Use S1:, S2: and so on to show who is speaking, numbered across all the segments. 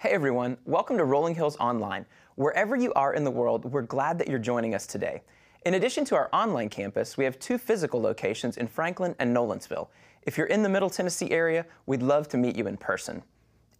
S1: Hey everyone, welcome to Rolling Hills Online. Wherever you are in the world, we're glad that you're joining us today. In addition to our online campus, we have two physical locations in Franklin and Nolensville. If you're in the Middle Tennessee area, we'd love to meet you in person.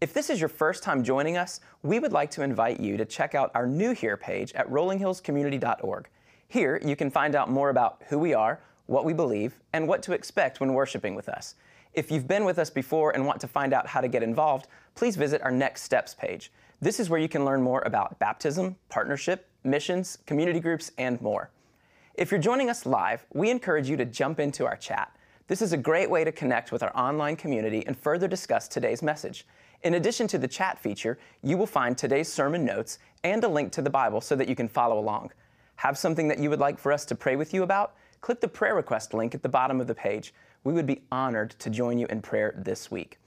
S1: If this is your first time joining us, we would like to invite you to check out our new Here page at rollinghillscommunity.org. Here, you can find out more about who we are, what we believe, and what to expect when worshiping with us. If you've been with us before and want to find out how to get involved, please visit our Next Steps page. This is where you can learn more about baptism, partnership, missions, community groups, and more. If you're joining us live, we encourage you to jump into our chat. This is a great way to connect with our online community and further discuss today's message. In addition to the chat feature, you will find today's sermon notes and a link to the Bible so that you can follow along. Have something that you would like for us to pray with you about? Click the prayer request link at the bottom of the page we would be honored to join you in prayer this week.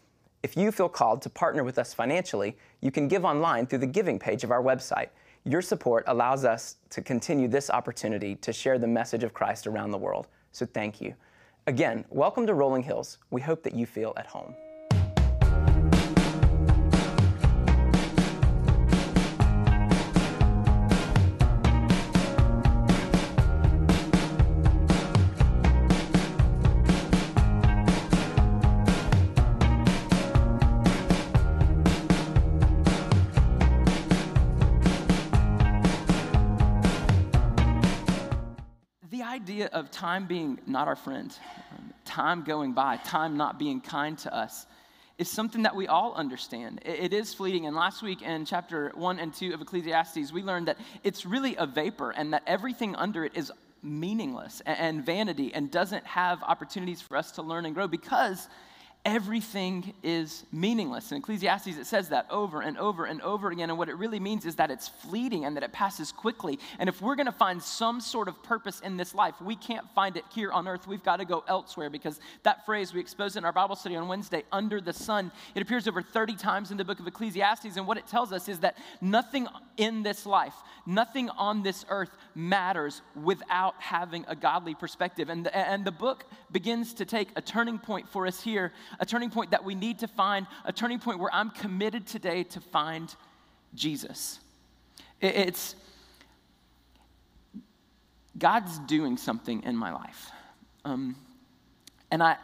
S1: If you feel called to partner with us financially, you can give online through the giving page of our website. Your support allows us to continue this opportunity to share the message of Christ around the world. So thank you. Again, welcome to Rolling Hills. We hope that you feel at home.
S2: Of time being not our friend, time going by, time not being kind to us, is something that we all understand. It is fleeting. And last week in chapter 1 and 2 of Ecclesiastes, we learned that it's really a vapor and that everything under it is meaningless and vanity and doesn't have opportunities for us to learn and grow because everything is meaningless. In Ecclesiastes, it says that over and over and over again. And what it really means is that it's fleeting and that it passes quickly. And if we're going to find some sort of purpose in this life, we can't find it here on earth. We've got to go elsewhere because that phrase we exposed in our Bible study on Wednesday, under the sun, it appears over 30 times in the book of Ecclesiastes. And what it tells us is that nothing in this life, nothing on this earth matters without having a godly perspective. And the, and the book begins to take a turning point for us here a turning point that we need to find, a turning point where I'm committed today to find Jesus. It's God's doing something in my life. Um, and I,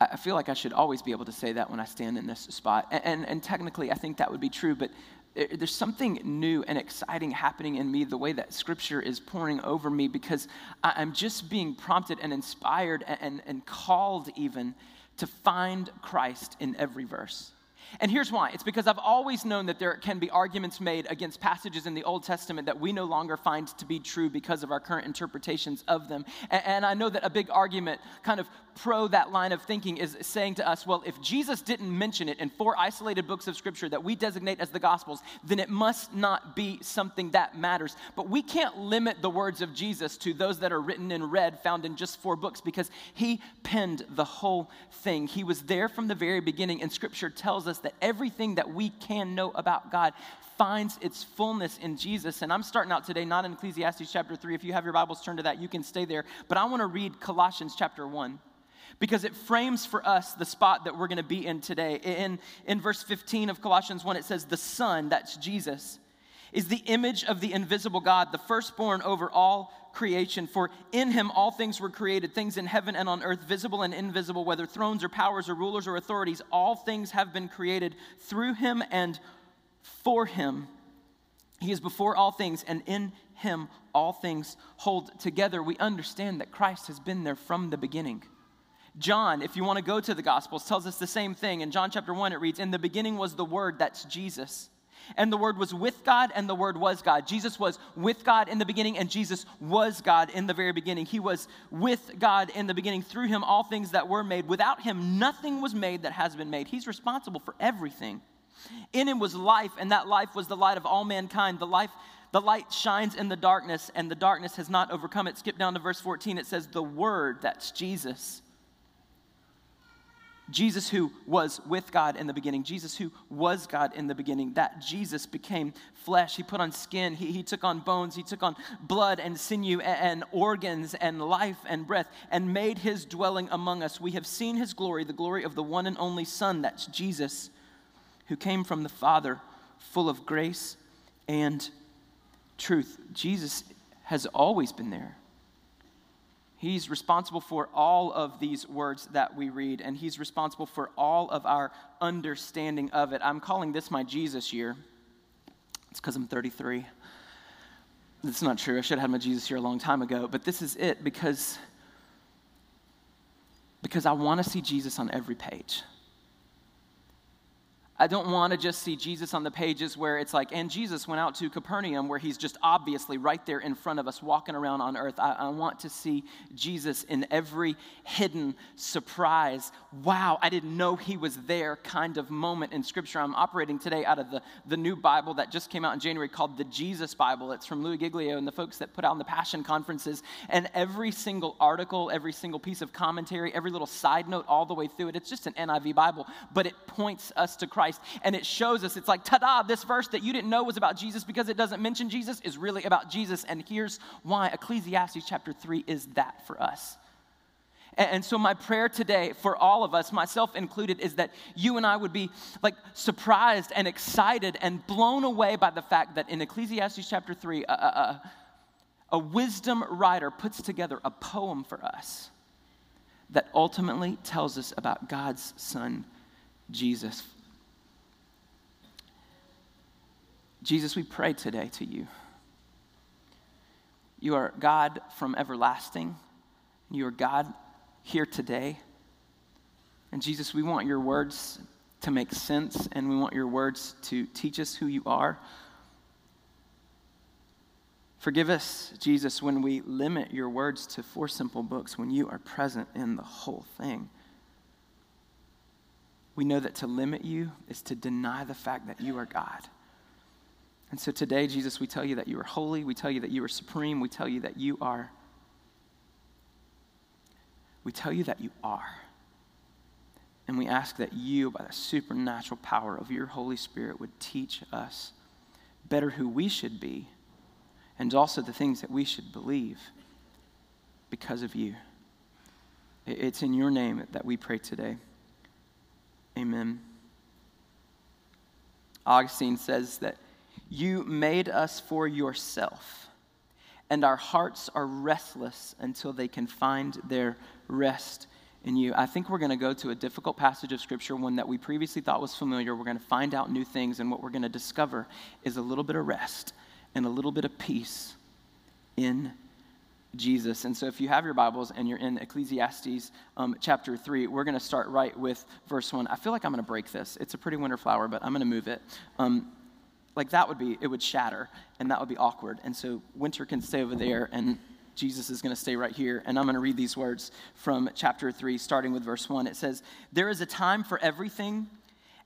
S2: I feel like I should always be able to say that when I stand in this spot. And, and, and technically, I think that would be true, but there's something new and exciting happening in me the way that scripture is pouring over me because I'm just being prompted and inspired and, and, and called even to find Christ in every verse. And here's why it's because I've always known that there can be arguments made against passages in the Old Testament that we no longer find to be true because of our current interpretations of them. And, I know that a big argument, kind of pro that line of thinking, is saying to us, well, if Jesus didn't mention it in four isolated books of Scripture that we designate as the Gospels, then it must not be something that matters. But we can't limit the words of Jesus to those that are written in red, found in just four books, because he penned the whole thing. He was there from the very beginning, and Scripture tells us that everything that we can know about God finds its fullness in Jesus. And I'm starting out today not in Ecclesiastes chapter 3. If you have your Bibles turned to that, you can stay there. But I want to read Colossians chapter 1 because it frames for us the spot that we're going to be in today. In, in verse 15 of Colossians 1, it says, The Son, that's Jesus, is the image of the invisible God, the firstborn over all creation. For in him all things were created, things in heaven and on earth, visible and invisible, whether thrones or powers or rulers or authorities, all things have been created through him and for him. He is before all things, and in him all things hold together. We understand that Christ has been there from the beginning. John, if you want to go to the Gospels, tells us the same thing. In John chapter 1, it reads, In the beginning was the Word, that's Jesus. And the Word was with God, and the Word was God. Jesus was with God in the beginning, and Jesus was God in the very beginning. He was with God in the beginning. Through Him, all things that were made. Without Him, nothing was made that has been made. He's responsible for everything. In Him was life, and that life was the light of all mankind. The life the light shines in the darkness, and the darkness has not overcome it. Skip down to verse 14. It says, The Word, that's Jesus, Jesus, who was with God in the beginning, Jesus, who was God in the beginning, that Jesus became flesh. He put on skin, he, he took on bones, he took on blood and sinew and, and organs and life and breath, and made his dwelling among us. We have seen his glory, the glory of the one and only Son, that's Jesus who came from the Father, full of grace and truth. Jesus has always been there. He's responsible for all of these words that we read, and He's responsible for all of our understanding of it. I'm calling this my Jesus year. It's because I'm 33. That's not true. I should have had my Jesus year a long time ago, but this is it because, because I want to see Jesus on every page. I don't want to just see Jesus on the pages where it's like, and Jesus went out to Capernaum, where he's just obviously right there in front of us, walking around on earth. I, I, want to see Jesus in every hidden surprise. Wow, I didn't know he was there kind of moment in Scripture. I'm operating today out of the, the new Bible that just came out in January called the Jesus Bible. It's from Louie Giglio and the folks that put out in the Passion Conferences. And every single article, every single piece of commentary, every little side note all the way through it, it's just an NIV Bible, but it points us to Christ. Christ. And it shows us, it's like, ta da, this verse that you didn't know was about Jesus because it doesn't mention Jesus is really about Jesus. And here's why Ecclesiastes chapter 3 is that for us. And so, my prayer today for all of us, myself included, is that you and I would be like surprised and excited and blown away by the fact that in Ecclesiastes chapter 3, a, a, a wisdom writer puts together a poem for us that ultimately tells us about God's Son, Jesus. Jesus, we pray today to you. You are God from everlasting. You are God here today. And Jesus, we want your words to make sense and we want your words to teach us who you are. Forgive us, Jesus, when we limit your words to four simple books, when you are present in the whole thing. We know that to limit you is to deny the fact that you are God. And so today, Jesus, we tell you that you are holy. We tell you that you are supreme. We tell you that you are. We tell you that you are. And we ask that you, by the supernatural power of your Holy Spirit, would teach us better who we should be and also the things that we should believe because of you. It's in your name that we pray today. Amen. Augustine says that you made us for yourself, and our hearts are restless until they can find their rest in you. I think we're going to go to a difficult passage of Scripture, one that we previously thought was familiar. We're going to find out new things, and what we're going to discover is a little bit of rest and a little bit of peace in Jesus. And so, if you have your Bibles and you're in Ecclesiastes um, chapter 3, we're going to start right with verse 1. I feel like I'm going to break this. It's a pretty winter flower, but I'm going to move it. Um, like that would be, it would shatter, and that would be awkward. And so Winter can stay over there, and Jesus is going to stay right here. And I'm going to read these words from chapter 3, starting with verse 1. It says, There is a time for everything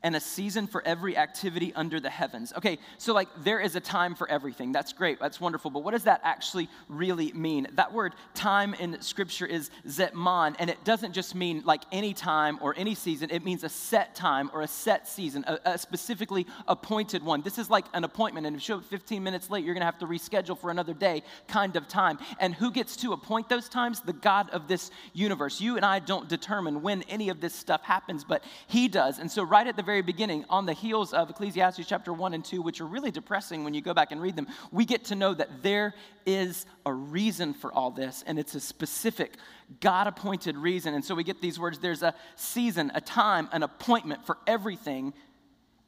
S2: and a season for every activity under the heavens. Okay, so like there is a time for everything. That's great. That's wonderful. But what does that actually really mean? That word time in scripture is zeman, and it doesn't just mean like any time or any season. It means a set time or a set season, a, a specifically appointed one. This is like an appointment, and if you show up 15 minutes late, you're going to have to reschedule for another day kind of time. And who gets to appoint those times? The God of this universe. You and I don't determine when any of this stuff happens, but He does. And so right at the very beginning, on the heels of Ecclesiastes chapter 1 and 2, which are really depressing when you go back and read them, we get to know that there is a reason for all this, and it's a specific, God appointed reason. And so we get these words there's a season, a time, an appointment for everything,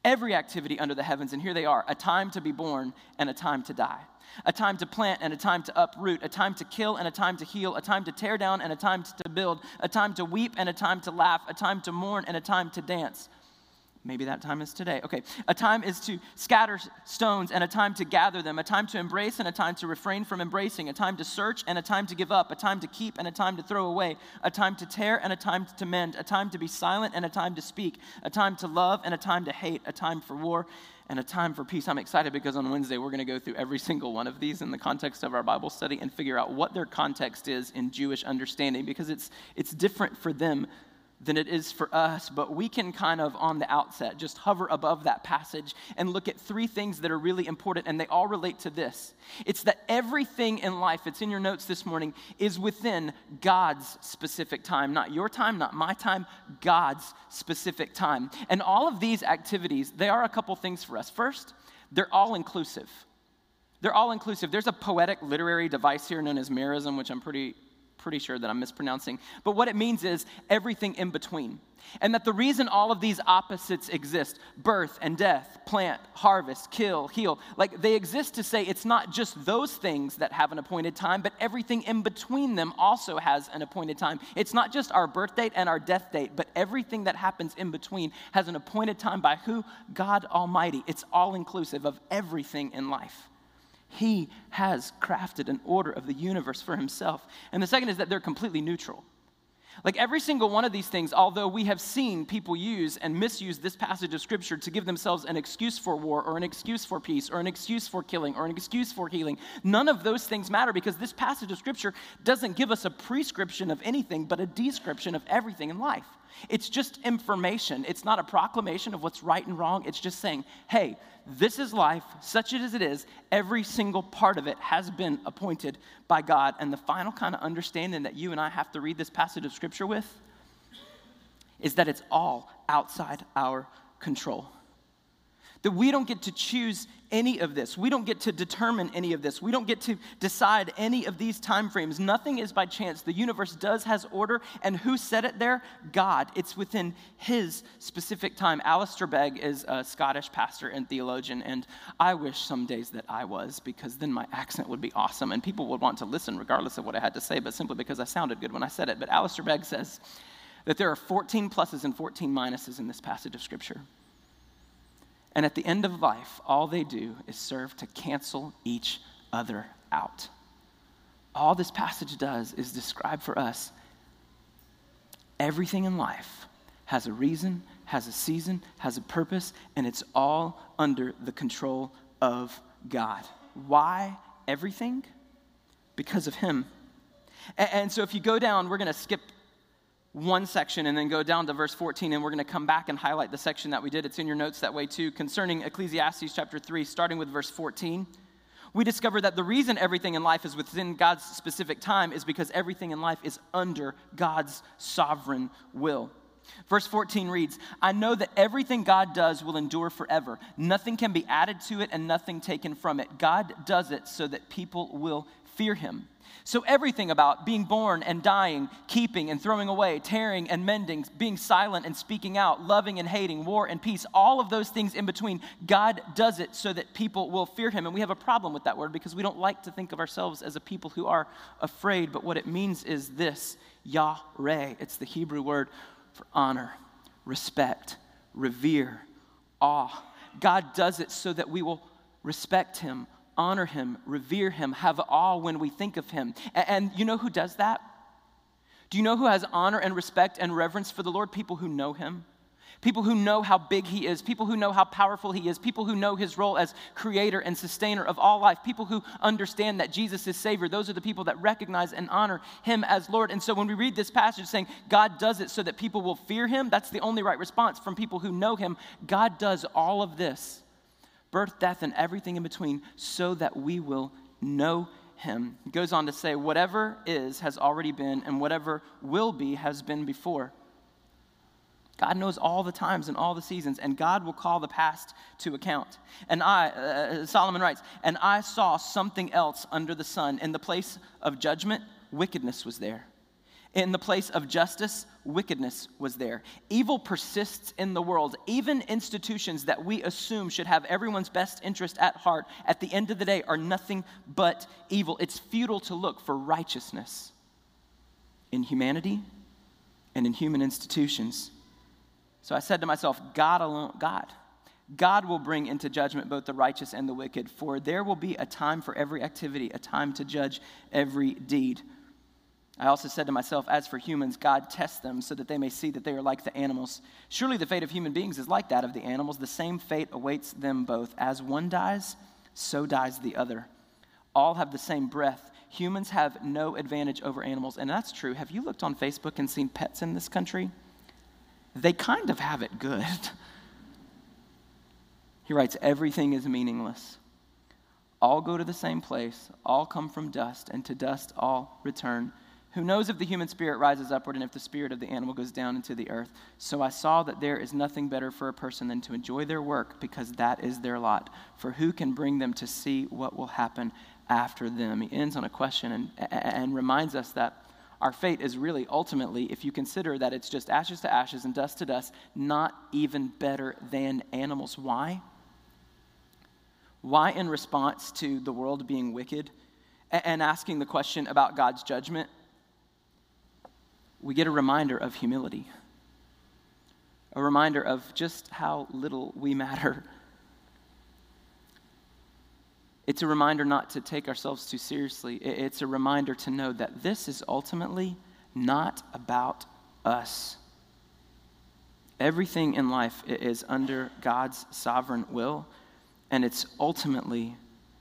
S2: every activity under the heavens. And here they are a time to be born and a time to die a time to plant and a time to uproot, a time to kill and a time to heal, a time to tear down and a time to build, a time to weep and a time to laugh, a time to mourn and a time to dance. Maybe that time is today. Okay. A time is to scatter stones and a time to gather them, a time to embrace and a time to refrain from embracing, a time to search and a time to give up, a time to keep and a time to throw away, a time to tear and a time to mend, a time to be silent and a time to speak, a time to love and a time to hate, a time for war and a time for peace. I'm excited because on Wednesday we're going to go through every single one of these in the context of our Bible study and figure out what their context is in Jewish understanding because it's, it's different for them than it is for us, but we can kind of, on the outset, just hover above that passage and look at three things that are really important, and they all relate to this. It's that everything in life, it's in your notes this morning, is within God's specific time. Not your time, not my time, God's specific time. And all of these activities, they are a couple things for us. First, they're all inclusive. They're all inclusive. There's a poetic literary device here known as merism, which I'm pretty pretty sure that I'm mispronouncing. But what it means is everything in between. And that the reason all of these opposites exist birth and death, plant, harvest, kill, heal like they exist to say it's not just those things that have an appointed time, but everything in between them also has an appointed time. It's not just our birth date and our death date, but everything that happens in between has an appointed time by who? God Almighty. It's all inclusive of everything in life. He has crafted an order of the universe for himself. And the second is that they're completely neutral. Like every single one of these things, although we have seen people use and misuse this passage of scripture to give themselves an excuse for war or an excuse for peace or an excuse for killing or an excuse for healing, none of those things matter because this passage of scripture doesn't give us a prescription of anything but a description of everything in life. It's just information. It's not a proclamation of what's right and wrong. It's just saying, hey, this is life, such as it is. Every single part of it has been appointed by God. And the final kind of understanding that you and I have to read this passage of Scripture with is that it's all outside our control. That we don't get to choose any of this. We don't get to determine any of this. We don't get to decide any of these time frames. Nothing is by chance. The universe does has order, and who set it there? God. It's within his specific time. Alistair Begg is a Scottish pastor and theologian, and I wish some days that I was, because then my accent would be awesome, and people would want to listen regardless of what I had to say, but simply because I sounded good when I said it. But Alistair Begg says that there are 14 pluses and 14 minuses in this passage of Scripture. And at the end of life, all they do is serve to cancel each other out. All this passage does is describe for us everything in life has a reason, has a season, has a purpose, and it's all under the control of God. Why everything? Because of Him. And, so if you go down, we're going to skip one section and then go down to verse 14 and we're going to come back and highlight the section that we did it's in your notes that way too concerning ecclesiastes chapter 3 starting with verse 14 we discover that the reason everything in life is within god's specific time is because everything in life is under god's sovereign will Verse 14 reads, I know that everything God does will endure forever. Nothing can be added to it and nothing taken from it. God does it so that people will fear him. So, everything about being born and dying, keeping and throwing away, tearing and mending, being silent and speaking out, loving and hating, war and peace, all of those things in between, God does it so that people will fear Him. And we have a problem with that word because we don't like to think of ourselves as a people who are afraid. But what it means is this Yahweh. It's the Hebrew word for honor, respect, revere, awe. God does it so that we will respect Him, honor him, revere him, have awe when we think of him. And, you know who does that? Do you know who has honor and respect and reverence for the Lord? People who know him. People who know how big he is, people who know how powerful he is, people who know his role as creator and sustainer of all life, people who understand that Jesus is Savior. Those are the people that recognize and honor him as Lord. And so when we read this passage saying God does it so that people will fear him, that's the only right response from people who know him. God does all of this birth, death, and everything in between, so that we will know him. He goes on to say, whatever is has already been, and whatever will be has been before. God knows all the times and all the seasons, and God will call the past to account. And I, uh, uh Solomon writes, and I saw something else under the sun. In the place of judgment, wickedness was there. In the place of justice, wickedness was there. Evil persists in the world. Even institutions that we assume should have everyone's best interest at heart, at the end of the day, are nothing but evil. It's futile to look for righteousness in humanity and in human institutions. So I said to myself, God alone, God, God will bring into judgment both the righteous and the wicked, for there will be a time for every activity, a time to judge every deed. I also said to myself, as for humans, God tests them so that they may see that they are like the animals. Surely the fate of human beings is like that of the animals. The same fate awaits them both. As one dies, so dies the other. All have the same breath. Humans have no advantage over animals. And that's true. Have you looked on Facebook and seen pets in this country? they kind of have it good. He writes, Everything is meaningless. All go to the same place, all come from dust, and to dust all return. Who knows if the human spirit rises upward and if the spirit of the animal goes down into the earth? So I saw that there is nothing better for a person than to enjoy their work because that is their lot. For who can bring them to see what will happen after them? He ends on a question and, and reminds us that our fate is really ultimately, if you consider that it's just ashes to ashes and dust to dust, not even better than animals. Why? Why, in response to the world being wicked and asking the question about God's judgment, we get a reminder of humility, a reminder of just how little we matter. It's a reminder not to take ourselves too seriously. It's a reminder to know that this is ultimately not about us. Everything in life is under God's sovereign will, and it's ultimately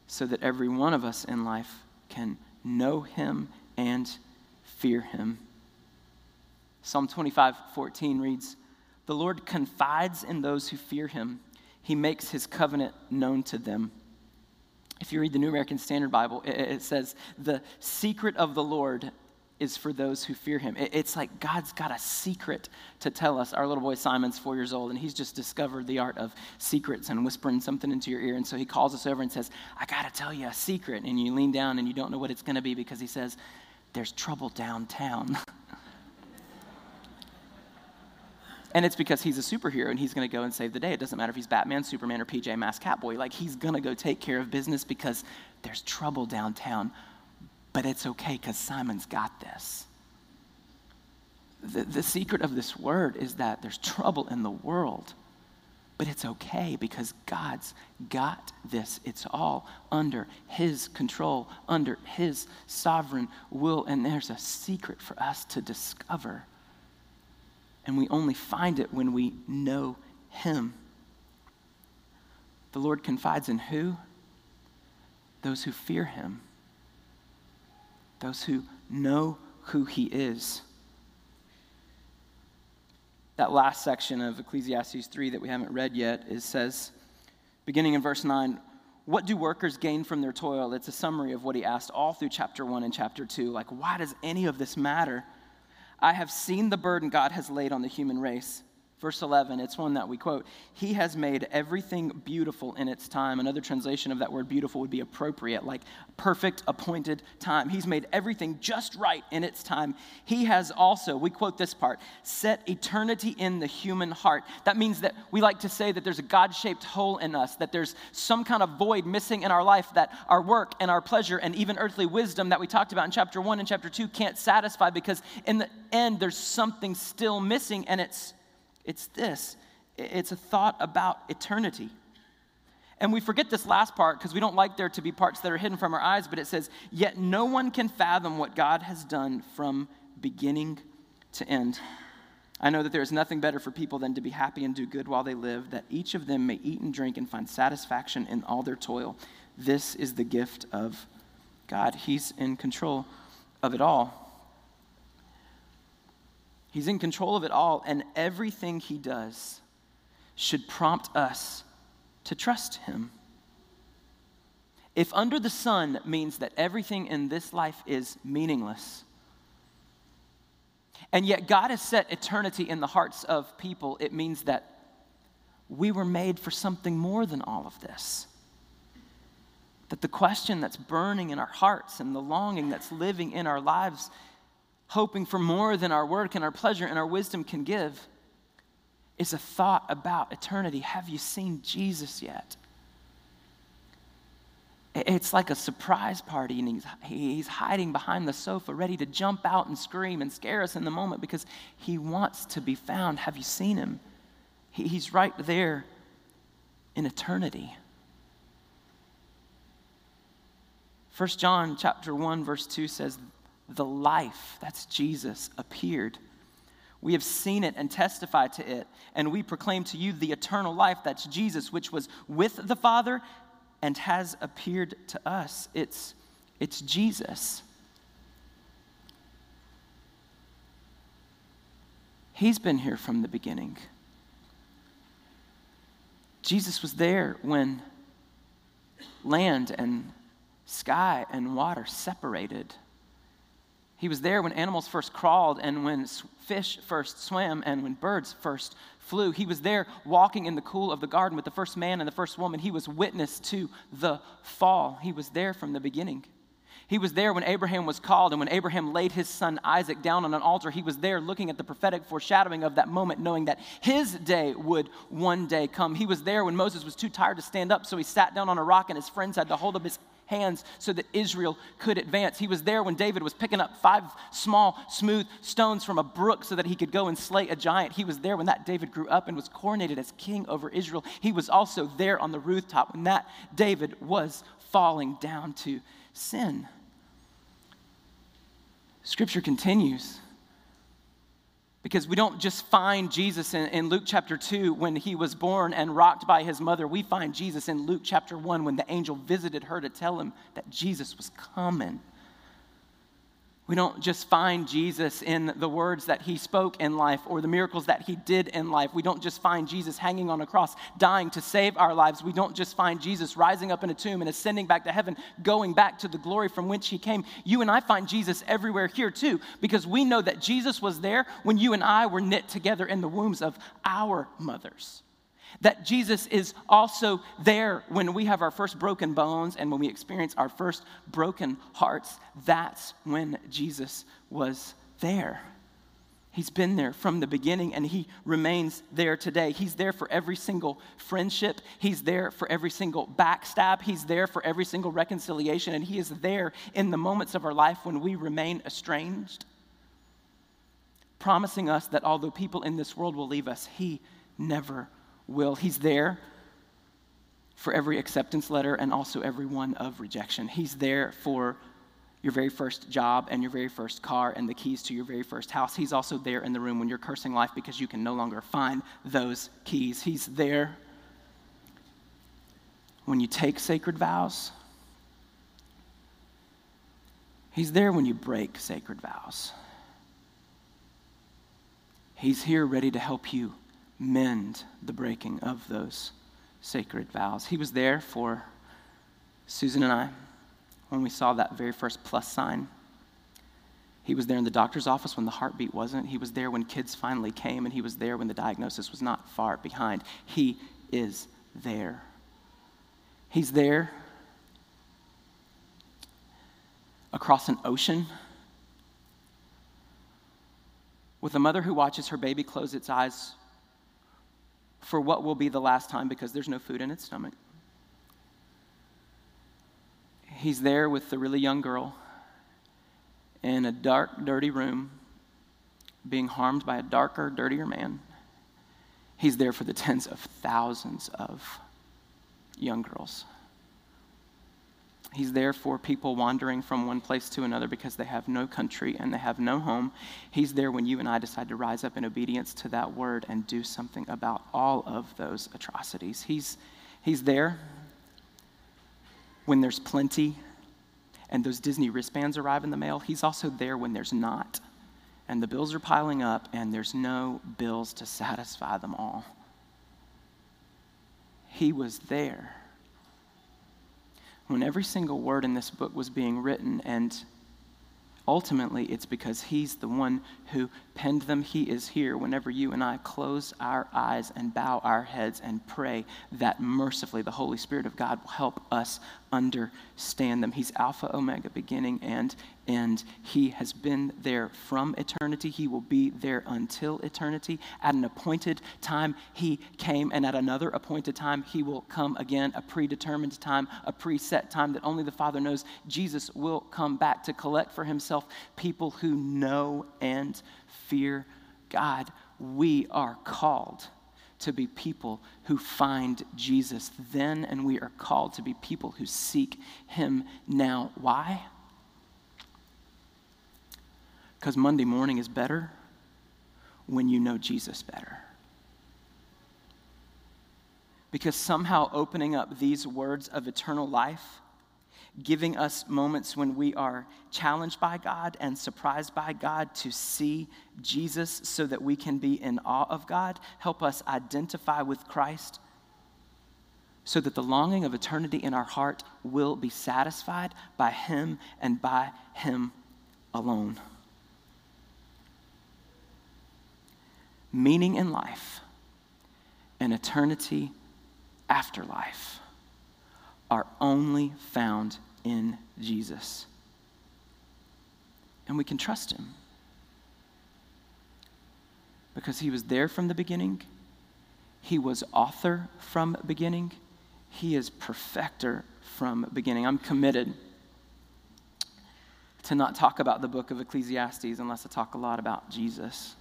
S2: so that every one of us in life can know Him and fear Him. Psalm 25, 14 reads, The Lord confides in those who fear him, he makes his covenant known to them. If you read the New American Standard Bible, it, says, The secret of the Lord is for those who fear him. it's like God's got a secret to tell us. Our little boy Simon's four years old, and he's just discovered the art of secrets and whispering something into your ear. And so he calls us over and says, I got to tell you a secret. And you lean down and you don't know what it's going to be because he says, There's trouble downtown. And it's because he's a superhero and he's going to go and save the day. It doesn't matter if he's Batman, Superman, or PJ Masks Catboy. Like, he's going to go take care of business because there's trouble downtown. But it's okay because Simon's got this. The, the secret of this word is that there's trouble in the world, but it's okay because God's got this. It's all under His control, under His sovereign will, and there's a secret for us to discover and we only find it when we know Him. The Lord confides in who? Those who fear Him, those who know who He is. That last section of Ecclesiastes 3 that we haven't read yet is says, beginning in verse 9, what do workers gain from their toil? It's a summary of what he asked all through chapter 1 and chapter 2. Like, why does any of this matter? I have seen the burden God has laid on the human race. Verse 11, it's one that we quote. He has made everything beautiful in its time. Another translation of that word beautiful would be appropriate, like perfect appointed time. He's made everything just right in its time. He has also, we quote this part, set eternity in the human heart. That means that we like to say that there's a God shaped hole in us, that there's some kind of void missing in our life that our work and our pleasure and even earthly wisdom that we talked about in chapter one and chapter two can't satisfy because in the end, there's something still missing and it's it's this it's a thought about eternity. And we forget this last part because we don't like there to be parts that are hidden from our eyes, but it says, Yet no one can fathom what God has done from beginning to end. I know that there is nothing better for people than to be happy and do good while they live, that each of them may eat and drink and find satisfaction in all their toil. This is the gift of God. He's in control of it all. He's in control of it all, and everything he does should prompt us to trust him. If under the sun means that everything in this life is meaningless, and yet God has set eternity in the hearts of people, it means that we were made for something more than all of this. That the question that's burning in our hearts and the longing that's living in our lives hoping for more than our work and our pleasure and our wisdom can give, is a thought about eternity. Have you seen Jesus yet? It's like a surprise party, and he's, he's hiding behind the sofa, ready to jump out and scream and scare us in the moment because he wants to be found. Have you seen him? He, he's right there in eternity. 1 John chapter 1 verse 2 says the life, that's Jesus, appeared. We have seen it and testified to it, and we proclaim to you the eternal life, that's Jesus, which was with the Father and has appeared to us. It's, it's Jesus. He's been here from the beginning. Jesus was there when land and sky and water separated. He was there when animals first crawled and when fish first swam and when birds first flew. He was there walking in the cool of the garden with the first man and the first woman. He was witness to the fall. He was there from the beginning. He was there when Abraham was called and when Abraham laid his son Isaac down on an altar. He was there looking at the prophetic foreshadowing of that moment, knowing that his day would one day come. He was there when Moses was too tired to stand up, so he sat down on a rock and his friends had to hold up his hands so that Israel could advance. He was there when David was picking up five small, smooth stones from a brook so that he could go and slay a giant. He was there when that David grew up and was coronated as king over Israel. He was also there on the rooftop when that David was falling down to sin. Scripture continues. Because we don't just find Jesus in, in, Luke chapter 2 when he was born and rocked by his mother. We find Jesus in Luke chapter 1 when the angel visited her to tell him that Jesus was coming. We don't just find Jesus in the words that he spoke in life or the miracles that he did in life. We don't just find Jesus hanging on a cross, dying to save our lives. We don't just find Jesus rising up in a tomb and ascending back to heaven, going back to the glory from which he came. You and I find Jesus everywhere here too, because we know that Jesus was there when you and I were knit together in the wombs of our mothers. That Jesus is also there when we have our first broken bones and when we experience our first broken hearts. That's when Jesus was there. He's been there from the beginning and he remains there today. He's there for every single friendship. He's there for every single backstab. He's there for every single reconciliation. And he is there in the moments of our life when we remain estranged, promising us that although people in this world will leave us, he never will. He's there for every acceptance letter and also every one of rejection. He's there for your very first job and your very first car and the keys to your very first house. He's also there in the room when you're cursing life because you can no longer find those keys. He's there when you take sacred vows. He's there when you break sacred vows. He's here ready to help you mend the breaking of those sacred vows. He was there for Susan and I when we saw that very first plus sign. He was there in the doctor's office when the heartbeat wasn't. He was there when kids finally came, and he was there when the diagnosis was not far behind. He is there. He's there across an ocean with a mother who watches her baby close its eyes for what will be the last time because there's no food in its stomach. He's there with the really young girl in a dark, dirty room being harmed by a darker, dirtier man. He's there for the tens of thousands of young girls. He's there for people wandering from one place to another because they have no country and they have no home. He's there when you and I decide to rise up in obedience to that word and do something about all of those atrocities. He's, he's there when there's plenty and those Disney wristbands arrive in the mail. He's also there when there's not and the bills are piling up and there's no bills to satisfy them all. He was there when every single word in this book was being written, and ultimately it's because He's the one who penned them. He is here whenever you and I close our eyes and bow our heads and pray that mercifully the Holy Spirit of God will help us understand them. He's Alpha, Omega, beginning and end. He has been there from eternity. He will be there until eternity. At an appointed time, He came, and at another appointed time, He will come again, a predetermined time, a preset time that only the Father knows. Jesus will come back to collect for Himself people who know and fear God. We are called to be people who find Jesus then, and we are called to be people who seek Him now. Why? Because Monday morning is better when you know Jesus better. Because somehow opening up these words of eternal life giving us moments when we are challenged by God and surprised by God to see Jesus so that we can be in awe of God. Help us identify with Christ so that the longing of eternity in our heart will be satisfied by Him and by Him alone. Meaning in life and eternity after life are only found in Jesus. And we can trust Him because He was there from the beginning, He was author from beginning he is perfecter from beginning. I'm committed to not talk about the book of Ecclesiastes unless I talk a lot about Jesus.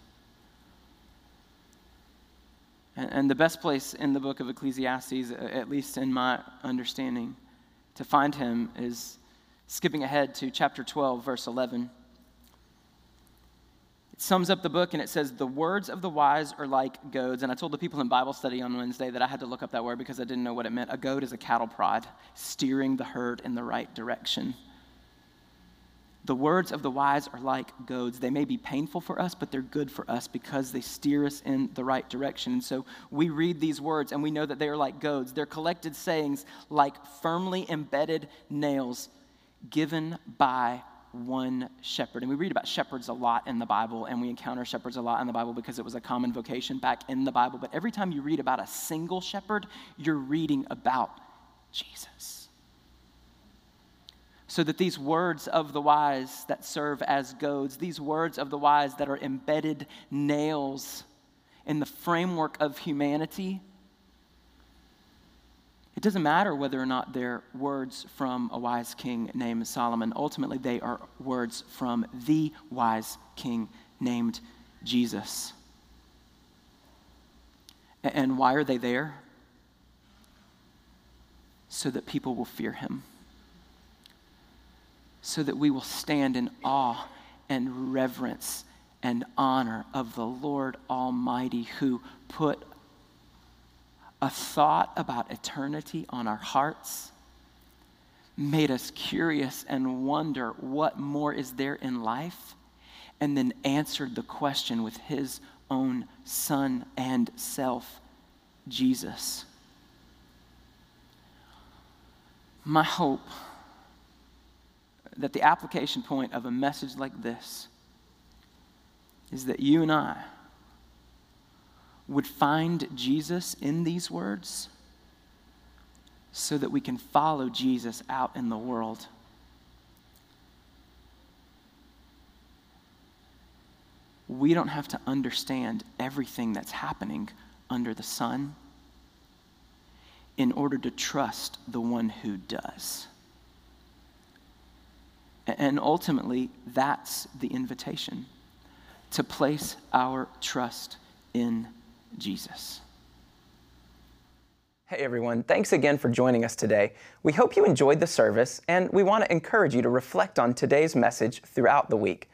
S2: And, and the best place in the book of Ecclesiastes, at least in my understanding, to find him is skipping ahead to chapter 12, verse 11. It sums up the book and it says, The words of the wise are like goads. And I told the people in Bible study on Wednesday that I had to look up that word because I didn't know what it meant. A goad is a cattle prod, steering the herd in the right direction. The words of the wise are like goads. They may be painful for us, but they're good for us because they steer us in the right direction. And so we read these words and we know that they are like goads. They're collected sayings like firmly embedded nails given by one shepherd. And we read about shepherds a lot in the Bible, and we encounter shepherds a lot in the Bible because it was a common vocation back in the Bible. But every time you read about a single shepherd, you're reading about Jesus. So that these words of the wise that serve as goads, these words of the wise that are embedded nails in the framework of humanity, it doesn't matter whether or not they're words from a wise king named Solomon. Ultimately, they are words from the wise king named Jesus. And why are they there? So that people will fear him. So that we will stand in awe and reverence and honor of the Lord Almighty who put a thought about eternity on our hearts made us curious and wonder what more is there in life, and then answered the question with his own son and self, Jesus. My hope that the application point of a message like this is that you and I would find Jesus in these words so that we can follow Jesus out in the world. We don't have to understand everything that's happening under the sun in order to trust the one who does. And ultimately, that's the invitation to place our trust in Jesus.
S1: Hey everyone, thanks again for joining us today. We hope you enjoyed the service, and we want to encourage you to reflect on today's message throughout the week.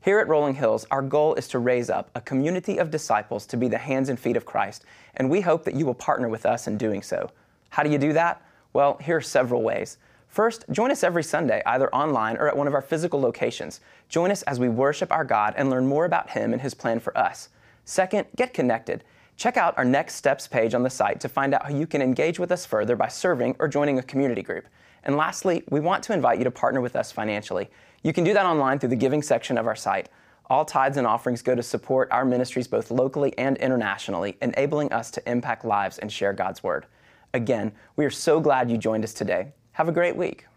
S1: Here at Rolling Hills, our goal is to raise up a community of disciples to be the hands and feet of Christ, and we hope that you will partner with us in doing so. How do you do that? Well, here are several ways. First, join us every Sunday, either online or at one of our physical locations. Join us as we worship our God and learn more about Him and His plan for us. Second, get connected. Check out our Next Steps page on the site to find out how you can engage with us further by serving or joining a community group. And lastly, we want to invite you to partner with us financially. You can do that online through the giving section of our site. All tithes and offerings go to support our ministries both locally and internationally, enabling us to impact lives and share God's Word. Again, we are so glad you joined us today. Have a great week.